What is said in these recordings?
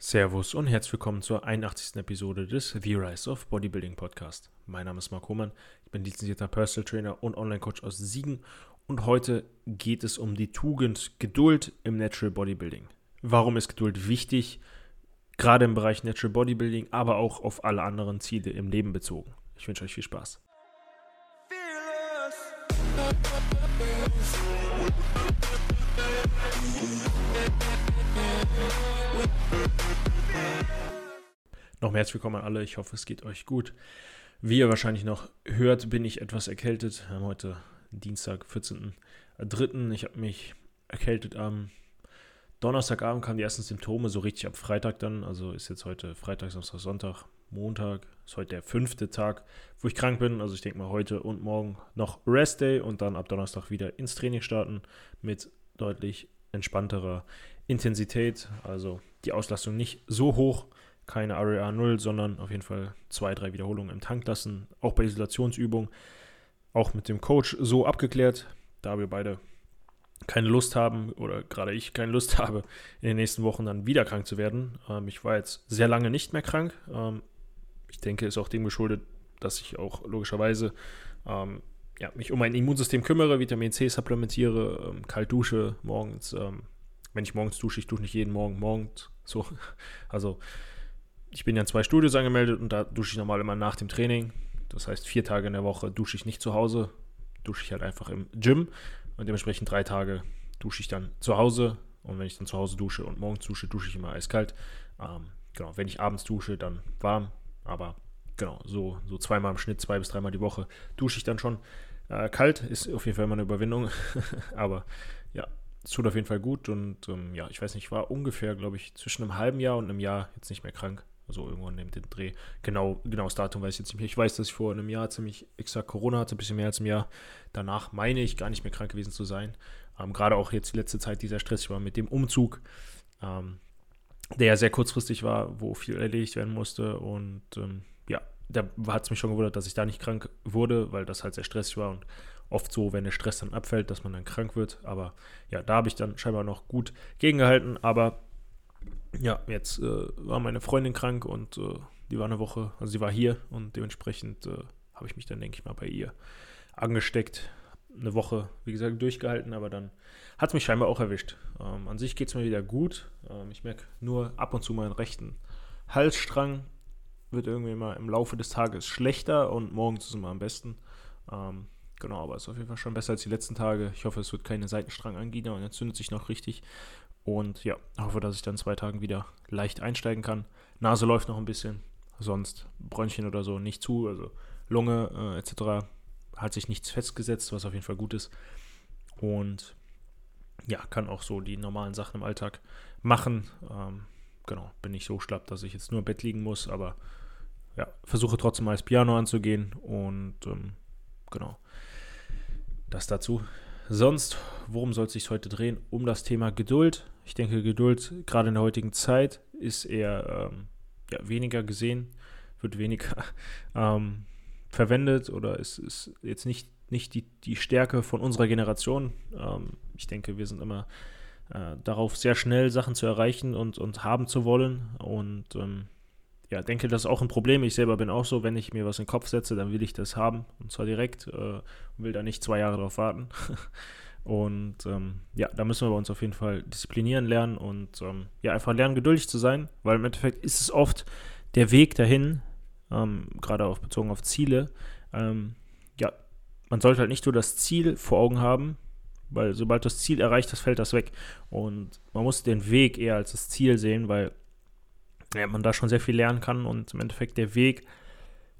Servus und herzlich willkommen zur 81. Episode des The Rise of Bodybuilding Podcast. Mein Name ist Marc Hohmann, ich bin lizenzierter Personal Trainer und Online-Coach aus Siegen und heute geht es um die Tugend Geduld im Natural Bodybuilding. Warum ist Geduld wichtig, gerade im Bereich Natural Bodybuilding, aber auch auf alle anderen Ziele im Leben bezogen? Ich wünsche euch viel Spaß. Noch herzlich willkommen an alle. Ich hoffe, es geht euch gut. Wie ihr wahrscheinlich noch hört, bin ich etwas erkältet. Wir haben heute Dienstag, 14.03. Ich habe mich erkältet am Donnerstagabend kamen die ersten Symptome, so richtig ab Freitag dann. Also ist jetzt heute Freitag, Samstag, Sonntag, Montag. Ist heute der fünfte Tag, wo ich krank bin. Also ich denke mal heute und morgen noch Rest Day und dann ab Donnerstag wieder ins Training starten mit deutlich entspannterer Intensität. Also die Auslastung nicht so hoch keine REA 0, sondern auf jeden Fall zwei, drei Wiederholungen im Tank lassen. Auch bei Isolationsübungen, auch mit dem Coach so abgeklärt, da wir beide keine Lust haben oder gerade ich keine Lust habe, in den nächsten Wochen dann wieder krank zu werden. Ähm, ich war jetzt sehr lange nicht mehr krank. Ähm, ich denke, ist auch dem geschuldet, dass ich auch logischerweise ähm, ja, mich um mein Immunsystem kümmere, Vitamin C supplementiere, ähm, kalt dusche morgens. Ähm, wenn ich morgens dusche, ich dusche nicht jeden Morgen morgens. So, also ich bin ja in zwei Studios angemeldet und da dusche ich normal immer nach dem Training. Das heißt, vier Tage in der Woche dusche ich nicht zu Hause, dusche ich halt einfach im Gym und dementsprechend drei Tage dusche ich dann zu Hause. Und wenn ich dann zu Hause dusche und morgens dusche, dusche ich immer eiskalt. Ähm, genau, wenn ich abends dusche, dann warm. Aber genau, so, so zweimal im Schnitt, zwei bis dreimal die Woche dusche ich dann schon. Äh, kalt ist auf jeden Fall immer eine Überwindung. Aber ja, es tut auf jeden Fall gut. Und ähm, ja, ich weiß nicht, ich war ungefähr, glaube ich, zwischen einem halben Jahr und einem Jahr jetzt nicht mehr krank. Also irgendwann neben dem Dreh. Genau, genau das Datum weiß ich jetzt nicht mehr. Ich weiß, dass ich vor einem Jahr ziemlich exakt Corona hatte, ein bisschen mehr als ein Jahr. Danach meine ich gar nicht mehr krank gewesen zu sein. Ähm, Gerade auch jetzt die letzte Zeit dieser Stress war mit dem Umzug, ähm, der ja sehr kurzfristig war, wo viel erledigt werden musste. Und ähm, ja, da hat es mich schon gewundert, dass ich da nicht krank wurde, weil das halt sehr stressig war und oft so, wenn der Stress dann abfällt, dass man dann krank wird. Aber ja, da habe ich dann scheinbar noch gut gegengehalten. Aber ja, jetzt äh, war meine Freundin krank und äh, die war eine Woche, also sie war hier und dementsprechend äh, habe ich mich dann, denke ich mal, bei ihr angesteckt. Eine Woche, wie gesagt, durchgehalten, aber dann hat es mich scheinbar auch erwischt. Ähm, an sich geht es mir wieder gut. Ähm, ich merke nur ab und zu meinen rechten Halsstrang wird irgendwie mal im Laufe des Tages schlechter und morgens ist es immer am besten. Ähm, genau, aber es ist auf jeden Fall schon besser als die letzten Tage. Ich hoffe, es wird keine Seitenstrangangina und entzündet sich noch richtig. Und ja, hoffe, dass ich dann zwei Tagen wieder leicht einsteigen kann. Nase läuft noch ein bisschen, sonst Bräunchen oder so nicht zu, also Lunge äh, etc. hat sich nichts festgesetzt, was auf jeden Fall gut ist. Und ja, kann auch so die normalen Sachen im Alltag machen. Ähm, genau, bin nicht so schlapp, dass ich jetzt nur im Bett liegen muss, aber ja, versuche trotzdem mal das Piano anzugehen und ähm, genau, das dazu. Sonst, worum soll es sich heute drehen? Um das Thema Geduld. Ich denke, Geduld gerade in der heutigen Zeit ist eher ähm, ja, weniger gesehen, wird weniger ähm, verwendet oder ist, ist jetzt nicht, nicht die, die Stärke von unserer Generation. Ähm, ich denke, wir sind immer äh, darauf, sehr schnell Sachen zu erreichen und, und haben zu wollen. Und ähm, ja, denke, das ist auch ein Problem. Ich selber bin auch so, wenn ich mir was in den Kopf setze, dann will ich das haben und zwar direkt äh, und will da nicht zwei Jahre drauf warten. und ähm, ja, da müssen wir uns auf jeden Fall disziplinieren lernen und ähm, ja, einfach lernen, geduldig zu sein, weil im Endeffekt ist es oft der Weg dahin, ähm, gerade auch bezogen auf Ziele. Ähm, ja, man sollte halt nicht nur das Ziel vor Augen haben, weil sobald das Ziel erreicht ist, fällt das weg. Und man muss den Weg eher als das Ziel sehen, weil ja, man da schon sehr viel lernen kann und im Endeffekt der Weg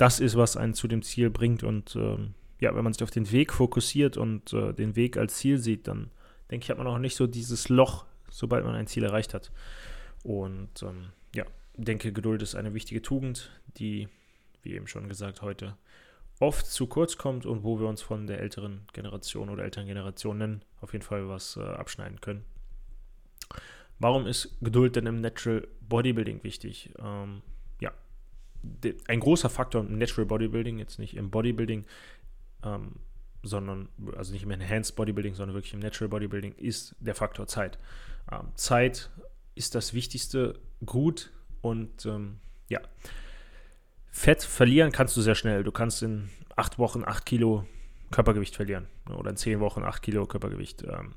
das ist, was einen zu dem Ziel bringt. Und ähm, ja, wenn man sich auf den Weg fokussiert und äh, den Weg als Ziel sieht, dann denke ich, hat man auch nicht so dieses Loch, sobald man ein Ziel erreicht hat. Und ähm, ja, denke, Geduld ist eine wichtige Tugend, die, wie eben schon gesagt, heute oft zu kurz kommt und wo wir uns von der älteren Generation oder älteren Generationen auf jeden Fall was äh, abschneiden können. Warum ist Geduld denn im Natural Bodybuilding wichtig? Ähm, ja, ein großer Faktor im Natural Bodybuilding, jetzt nicht im Bodybuilding, ähm, sondern, also nicht im Enhanced Bodybuilding, sondern wirklich im Natural Bodybuilding, ist der Faktor Zeit. Ähm, Zeit ist das Wichtigste gut und ähm, ja. Fett verlieren kannst du sehr schnell. Du kannst in acht Wochen acht Kilo Körpergewicht verlieren oder in zehn Wochen acht Kilo Körpergewicht. Ähm,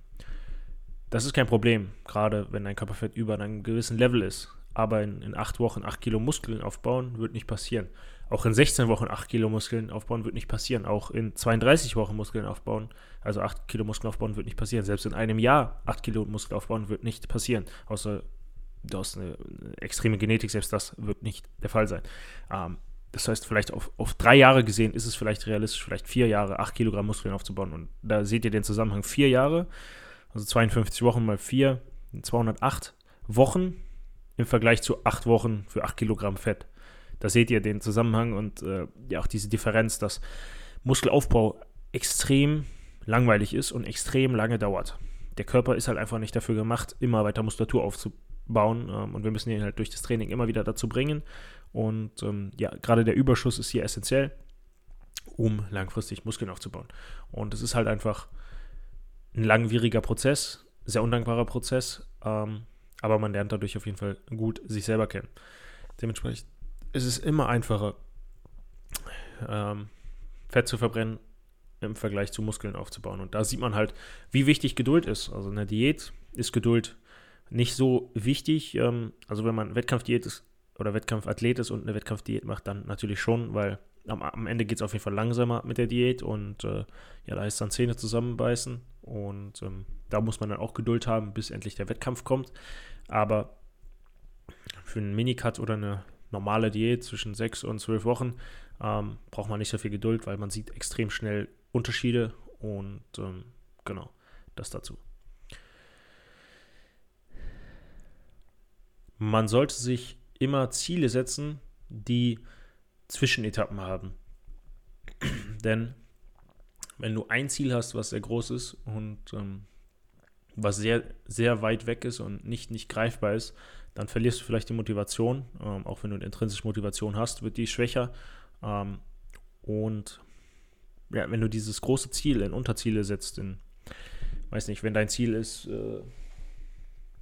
das ist kein Problem, gerade wenn dein Körperfett über einem gewissen Level ist. Aber in, in acht Wochen acht Kilo Muskeln aufbauen wird nicht passieren. Auch in 16 Wochen 8 Kilo Muskeln aufbauen wird nicht passieren. Auch in 32 Wochen Muskeln aufbauen, also 8 Kilo Muskeln aufbauen wird nicht passieren. Selbst in einem Jahr 8 Kilo Muskeln aufbauen wird nicht passieren. Außer du hast eine, extreme Genetik, selbst das wird nicht der Fall sein. Ähm, das heißt, vielleicht auf, auf drei Jahre gesehen ist es vielleicht realistisch, vielleicht vier Jahre 8 Kilogramm Muskeln aufzubauen. Und da seht ihr den Zusammenhang. Vier Jahre, also 52 Wochen mal vier, 208 Wochen im Vergleich zu 8 Wochen für 8 Kilogramm Fett. Da seht ihr den Zusammenhang und äh, ja auch diese Differenz, dass Muskelaufbau extrem langweilig ist und extrem lange dauert. Der Körper ist halt einfach nicht dafür gemacht, immer weiter Muskulatur aufzubauen ähm, und wir müssen ihn halt durch das Training immer wieder dazu bringen. Und ähm, ja, gerade der Überschuss ist hier essentiell, um langfristig Muskeln aufzubauen. Und es ist halt einfach ein langwieriger Prozess, sehr undankbarer Prozess, ähm, aber man lernt dadurch auf jeden Fall gut sich selber kennen. Dementsprechend es ist immer einfacher, ähm, Fett zu verbrennen im Vergleich zu Muskeln aufzubauen. Und da sieht man halt, wie wichtig Geduld ist. Also in der Diät ist Geduld nicht so wichtig. Ähm, also wenn man Wettkampfdiät ist oder Wettkampfathlet ist und eine Wettkampfdiät macht, dann natürlich schon, weil am, am Ende geht es auf jeden Fall langsamer mit der Diät und äh, ja, da ist dann Zähne zusammenbeißen und ähm, da muss man dann auch Geduld haben, bis endlich der Wettkampf kommt. Aber für einen Minicut oder eine normale Diät zwischen sechs und zwölf Wochen ähm, braucht man nicht so viel Geduld, weil man sieht extrem schnell Unterschiede und ähm, genau, das dazu. Man sollte sich immer Ziele setzen, die Zwischenetappen haben. Denn wenn du ein Ziel hast, was sehr groß ist und ähm, was sehr, sehr weit weg ist und nicht, nicht greifbar ist, dann verlierst du vielleicht die Motivation. Ähm, auch wenn du eine intrinsische Motivation hast, wird die schwächer. Ähm, und ja, wenn du dieses große Ziel in Unterziele setzt, in, weiß nicht, wenn dein Ziel ist, äh,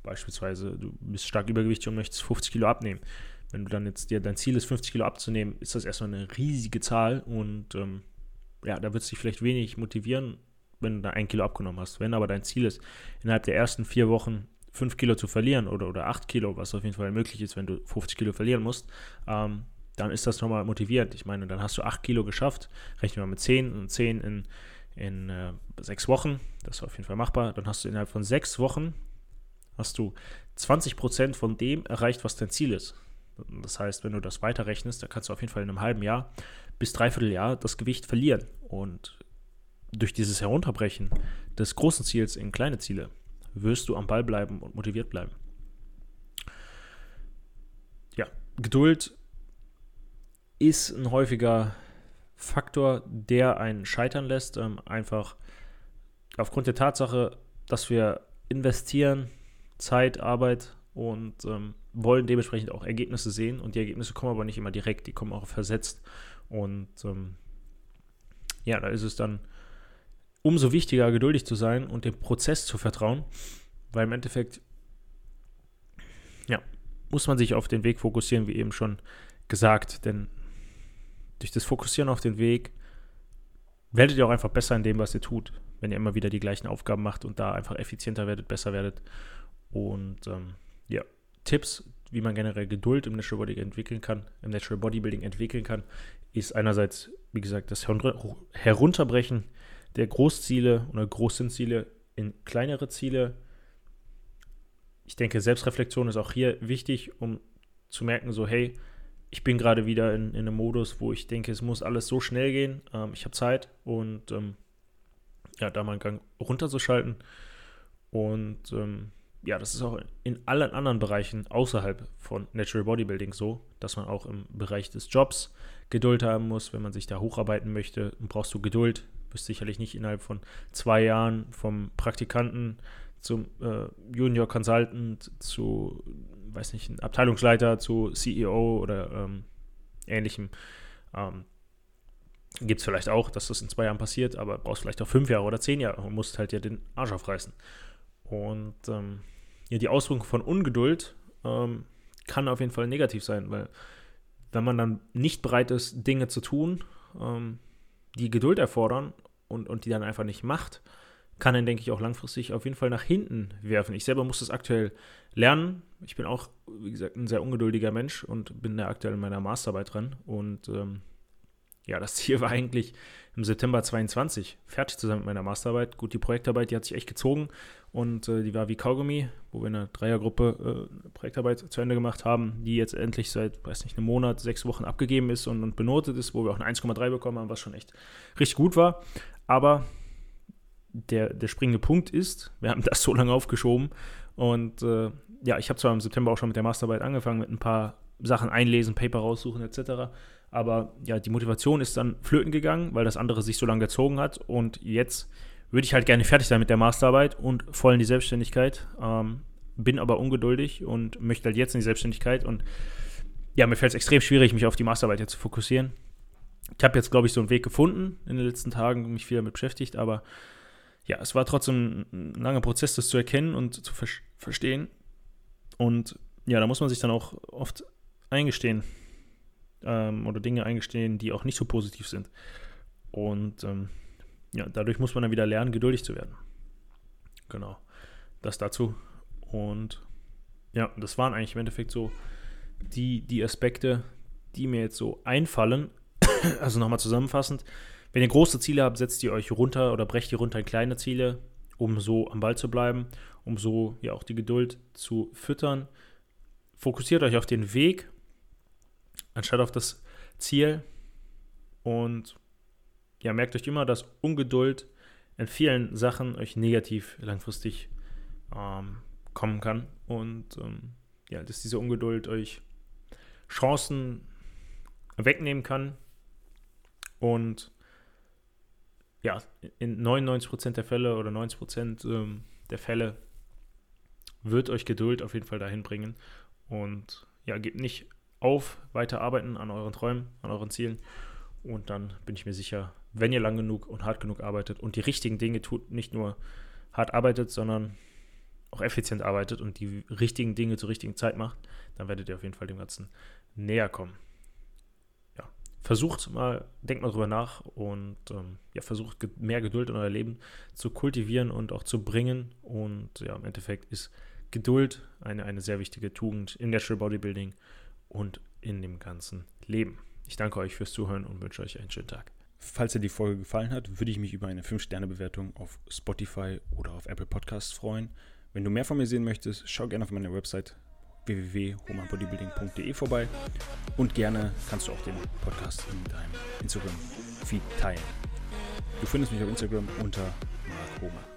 beispielsweise, du bist stark übergewichtig und möchtest 50 Kilo abnehmen. Wenn du dann jetzt dir dein Ziel ist, 50 Kilo abzunehmen, ist das erstmal eine riesige Zahl und ähm, ja, da wird es dich vielleicht wenig motivieren, wenn du da ein Kilo abgenommen hast. Wenn aber dein Ziel ist, innerhalb der ersten vier Wochen 5 Kilo zu verlieren oder, oder 8 Kilo, was auf jeden Fall möglich ist, wenn du 50 Kilo verlieren musst, ähm, dann ist das nochmal motivierend. Ich meine, dann hast du 8 Kilo geschafft, rechnen wir mit 10 und 10 in, in äh, 6 Wochen, das ist auf jeden Fall machbar. Dann hast du innerhalb von 6 Wochen hast du 20% von dem erreicht, was dein Ziel ist. Das heißt, wenn du das weiterrechnest, dann kannst du auf jeden Fall in einem halben Jahr bis dreiviertel Jahr das Gewicht verlieren. Und durch dieses Herunterbrechen des großen Ziels in kleine Ziele wirst du am Ball bleiben und motiviert bleiben. Ja, Geduld ist ein häufiger Faktor, der einen scheitern lässt. Ähm, einfach aufgrund der Tatsache, dass wir investieren, Zeit, Arbeit und ähm, wollen dementsprechend auch Ergebnisse sehen. Und die Ergebnisse kommen aber nicht immer direkt, die kommen auch versetzt. Und ähm, ja, da ist es dann umso wichtiger, geduldig zu sein und dem Prozess zu vertrauen, weil im Endeffekt, ja, muss man sich auf den Weg fokussieren, wie eben schon gesagt, denn durch das Fokussieren auf den Weg werdet ihr auch einfach besser in dem, was ihr tut, wenn ihr immer wieder die gleichen Aufgaben macht und da einfach effizienter werdet, besser werdet. Und ähm, ja, Tipps, wie man generell Geduld im Natural Body entwickeln kann, im Natural Bodybuilding entwickeln kann, ist einerseits, wie gesagt, das Herunterbrechen der Großziele oder Großziele in kleinere Ziele. Ich denke, Selbstreflexion ist auch hier wichtig, um zu merken, so, hey, ich bin gerade wieder in, in, einem Modus, wo ich denke, es muss alles so schnell gehen. Ähm, ich habe Zeit und ähm, ja, da mal einen Gang runterzuschalten. Und ähm, ja, das ist auch in allen anderen Bereichen außerhalb von Natural Bodybuilding so, dass man auch im Bereich des Jobs Geduld haben muss, wenn man sich da hocharbeiten möchte. Brauchst du Geduld, wirst sicherlich nicht innerhalb von zwei Jahren vom Praktikanten zum äh, Junior Consultant zu, weiß nicht, Abteilungsleiter zu CEO oder ähm, ähnlichem. Ähm, Gibt es vielleicht auch, dass das in zwei Jahren passiert, aber brauchst vielleicht auch fünf Jahre oder zehn Jahre und musst halt ja den Arsch aufreißen. Und ähm, ja, die Auswirkung von Ungeduld ähm, kann auf jeden Fall negativ sein, weil wenn man dann nicht bereit ist, Dinge zu tun, ähm, die Geduld erfordern und, und die dann einfach nicht macht, kann dann, denke ich, auch langfristig auf jeden Fall nach hinten werfen. Ich selber muss das aktuell lernen. Ich bin auch, wie gesagt, ein sehr ungeduldiger Mensch und bin da aktuell in meiner Masterarbeit dran. Und ähm, ja, das Ziel war eigentlich im September 22 fertig zu sein mit meiner Masterarbeit. Gut, die Projektarbeit, die hat sich echt gezogen und äh, die war wie Kaugummi, wo wir in einer Dreiergruppe äh, Projektarbeit zu Ende gemacht haben, die jetzt endlich seit, weiß nicht, einem Monat, sechs Wochen abgegeben ist und, und benotet ist, wo wir auch eine 1,3 bekommen haben, was schon echt richtig gut war. Aber der, der springende Punkt ist, wir haben das so lange aufgeschoben und äh, ja, ich habe zwar im September auch schon mit der Masterarbeit angefangen, mit ein paar Sachen einlesen, Paper raussuchen etc., aber ja, die Motivation ist dann flöten gegangen, weil das andere sich so lange gezogen hat. Und jetzt würde ich halt gerne fertig sein mit der Masterarbeit und voll in die Selbstständigkeit. Ähm, bin aber ungeduldig und möchte halt jetzt in die Selbstständigkeit. Und ja, mir fällt es extrem schwierig, mich auf die Masterarbeit jetzt zu fokussieren. Ich habe jetzt, glaube ich, so einen Weg gefunden in den letzten Tagen, mich viel damit beschäftigt, aber ja, es war trotzdem ein langer Prozess, das zu erkennen und zu ver verstehen. Und ja, da muss man sich dann auch oft eingestehen, ähm, oder Dinge eingestehen, die auch nicht so positiv sind. Und ähm, ja, dadurch muss man dann wieder lernen, geduldig zu werden. Genau. Das dazu. Und ja, das waren eigentlich im Endeffekt so die, die Aspekte, die mir jetzt so einfallen. also nochmal zusammenfassend. Wenn ihr große Ziele habt, setzt ihr euch runter oder brecht ihr runter in kleine Ziele, um so am Ball zu bleiben, um so ja auch die Geduld zu füttern. Fokussiert euch auf den Weg anstatt auf das Ziel. Und ja, merkt euch immer, dass Ungeduld in vielen Sachen euch negativ langfristig ähm, kommen kann. Und ähm, ja, dass diese Ungeduld euch Chancen wegnehmen kann. Und ja, in 99% der Fälle oder 90% ähm, der Fälle wird euch Geduld auf jeden Fall dahin bringen. Und ja, gebt nicht auf, weiter arbeiten an euren Träumen, an euren Zielen. Und dann bin ich mir sicher, wenn ihr lang genug und hart genug arbeitet und die richtigen Dinge tut, nicht nur hart arbeitet, sondern auch effizient arbeitet und die richtigen Dinge zur richtigen Zeit macht, dann werdet ihr auf jeden Fall dem Ganzen näher kommen. Ja, versucht mal, denkt mal drüber nach und ähm, ja, versucht mehr Geduld in euer Leben zu kultivieren und auch zu bringen. Und ja, im Endeffekt ist Geduld eine, eine sehr wichtige Tugend in Natural Bodybuilding und in dem ganzen Leben. Ich danke euch fürs Zuhören und wünsche euch einen schönen Tag. Falls dir die Folge gefallen hat, würde ich mich über eine 5-Sterne-Bewertung auf Spotify oder auf Apple Podcasts freuen. Wenn du mehr von mir sehen möchtest, schau gerne auf meiner Website www.homanbodybuilding.de vorbei und gerne kannst du auch den Podcast in deinem Instagram-Feed teilen. Du findest mich auf Instagram unter Mark Homer.